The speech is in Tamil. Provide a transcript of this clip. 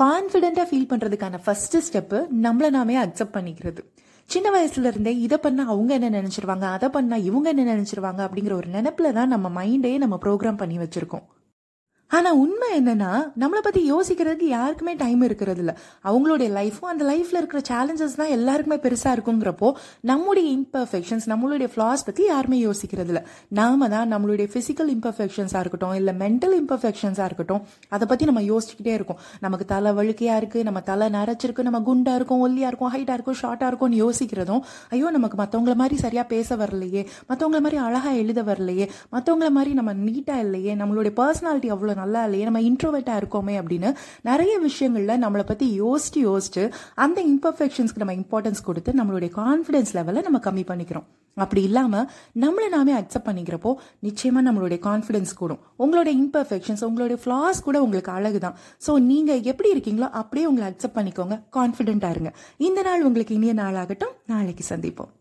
கான்ஃபிடென்ட்டாக ஃபீல் பண்ணுறதுக்கான ஃபஸ்ட்டு ஸ்டெப்பு நம்மளை நாமே அக்செப்ட் பண்ணிக்கிறது. சின்ன வயசுல இருந்தே இதை பண்ணால் அவங்க என்ன நினைச்சிருவாங்க? அதை பண்ணால் இவங்க என்ன நினைச்சிருவாங்க? அப்படிங்கிற ஒரு நினப்பில் தான் நம்ம மைண்டே நம்ம ப்ரோக்ராம் பண்ணி வச்சிருக்கோம். ஆனா உண்மை என்னன்னா நம்மளை பத்தி யோசிக்கிறதுக்கு யாருக்குமே டைம் இருக்கிறது இல்ல அவங்களுடைய லைஃப்பும் அந்த லைஃப்ல இருக்கிற சேலஞ்சஸ் தான் எல்லாருக்குமே பெருசா இருக்குங்கிறப்போ நம்முடைய இம்பர்ஃபெக்ஷன்ஸ் நம்மளுடைய ஃபிளாஸ் பத்தி யாருமே யோசிக்கிறது இல்ல நாம தான் நம்மளுடைய பிசிக்கல் இம்பர்ஃபெக்ஷன்ஸா இருக்கட்டும் இல்ல மென்டல் இம்பர்ஃபெக்ஷன்ஸா இருக்கட்டும் அதை பத்தி நம்ம யோசிச்சுக்கிட்டே இருக்கோம். நமக்கு தலை வழுக்கையா இருக்கு நம்ம தலை நரைச்சிருக்கு நம்ம குண்டா இருக்கும் ஒல்லியா இருக்கும் ஹைட்டா இருக்கும் ஷார்ட்டா இருக்கும்னு யோசிக்கிறதும் ஐயோ நமக்கு மத்தவங்கள மாதிரி சரியா பேச வரலையே மத்தவங்கள மாதிரி அழகா எழுத வரலையே மத்தவங்கள மாதிரி நம்ம நீட்டா இல்லையே நம்மளுடைய பர்சனாலிட்டி அவ்வளவு நல்லா இல்லையே நம்ம இன்ட்ரோவேட்டாக இருக்கோமே அப்படின்னு நிறைய விஷயங்களில் நம்மளை பற்றி யோசிச்சு யோசிச்சு அந்த இம்பர்ஃபெக்ஷன்ஸ்க்கு நம்ம இம்பார்ட்டன்ஸ் கொடுத்து நம்மளுடைய கான்ஃபிடன்ஸ் லெவலை நம்ம கம்மி பண்ணிக்கிறோம். அப்படி இல்லாமல் நம்மளை நாமே அக்செப்ட் பண்ணிக்கிறப்போ நிச்சயமாக நம்மளுடைய கான்ஃபிடன்ஸ் கூடும். உங்களுடைய இம்பர்ஃபெக்ஷன்ஸ் உங்களுடைய ஃப்ளாஸ் கூட உங்களுக்கு அழகு தான் ஸோ நீங்கள் எப்படி இருக்கீங்களோ அப்படியே உங்களை அக்செப்ட் பண்ணிக்கோங்க கான்ஃபிடென்ட்டாக இருங்க. இந்த நாள் உங்களுக்கு இனிய நாளாகட்டும். நாளைக்கு சந்திப்போம்.